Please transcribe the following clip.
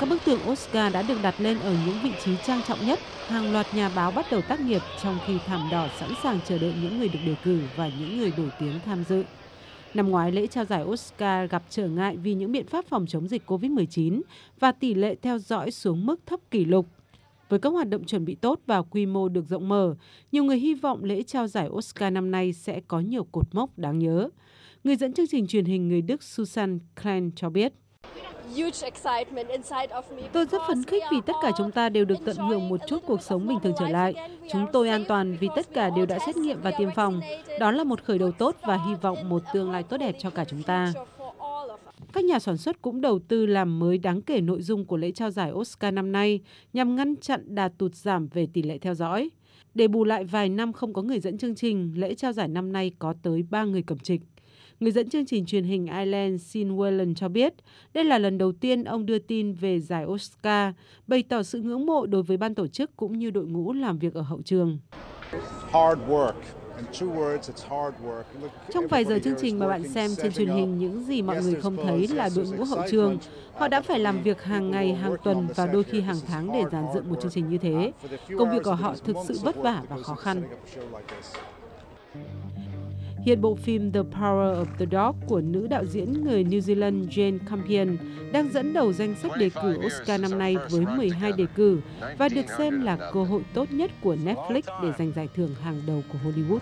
Các bức tượng Oscar đã được đặt lên ở những vị trí trang trọng nhất. Hàng loạt nhà báo bắt đầu tác nghiệp trong khi thảm đỏ sẵn sàng chờ đợi những người được đề cử và những người nổi tiếng tham dự. Năm ngoái, lễ trao giải Oscar gặp trở ngại vì những biện pháp phòng chống dịch COVID-19 và tỷ lệ theo dõi xuống mức thấp kỷ lục. Với các hoạt động chuẩn bị tốt và quy mô được rộng mở, nhiều người hy vọng lễ trao giải Oscar năm nay sẽ có nhiều cột mốc đáng nhớ. Người dẫn chương trình truyền hình người Đức Susan Klein cho biết. Tôi rất phấn khích vì tất cả chúng ta đều được tận hưởng một chút cuộc sống bình thường trở lại. Chúng tôi an toàn vì tất cả đều đã xét nghiệm và tiêm phòng. Đó là một khởi đầu tốt và hy vọng một tương lai tốt đẹp cho cả chúng ta. Các nhà sản xuất cũng đầu tư làm mới đáng kể nội dung của lễ trao giải Oscar năm nay nhằm ngăn chặn đà tụt giảm về tỷ lệ theo dõi. Để bù lại vài năm không có người dẫn chương trình, lễ trao giải năm nay có tới 3 người cầm trịch. Người dẫn chương trình truyền hình Ireland Sean Whelan cho biết đây là lần đầu tiên ông đưa tin về giải Oscar, bày tỏ sự ngưỡng mộ đối với ban tổ chức cũng như đội ngũ làm việc ở hậu trường. Trong vài giờ chương trình mà bạn xem trên truyền hình, những gì mọi người không thấy là đội ngũ hậu trường. Họ đã phải làm việc hàng ngày, hàng tuần và đôi khi hàng tháng để dàn dựng một chương trình như thế. Công việc của họ thực sự vất vả và khó khăn. Hiện bộ phim The Power of the Dog của nữ đạo diễn người New Zealand Jane Campion đang dẫn đầu danh sách đề cử Oscar năm nay với 12 đề cử và được xem là cơ hội tốt nhất của Netflix để giành giải thưởng hàng đầu của Hollywood.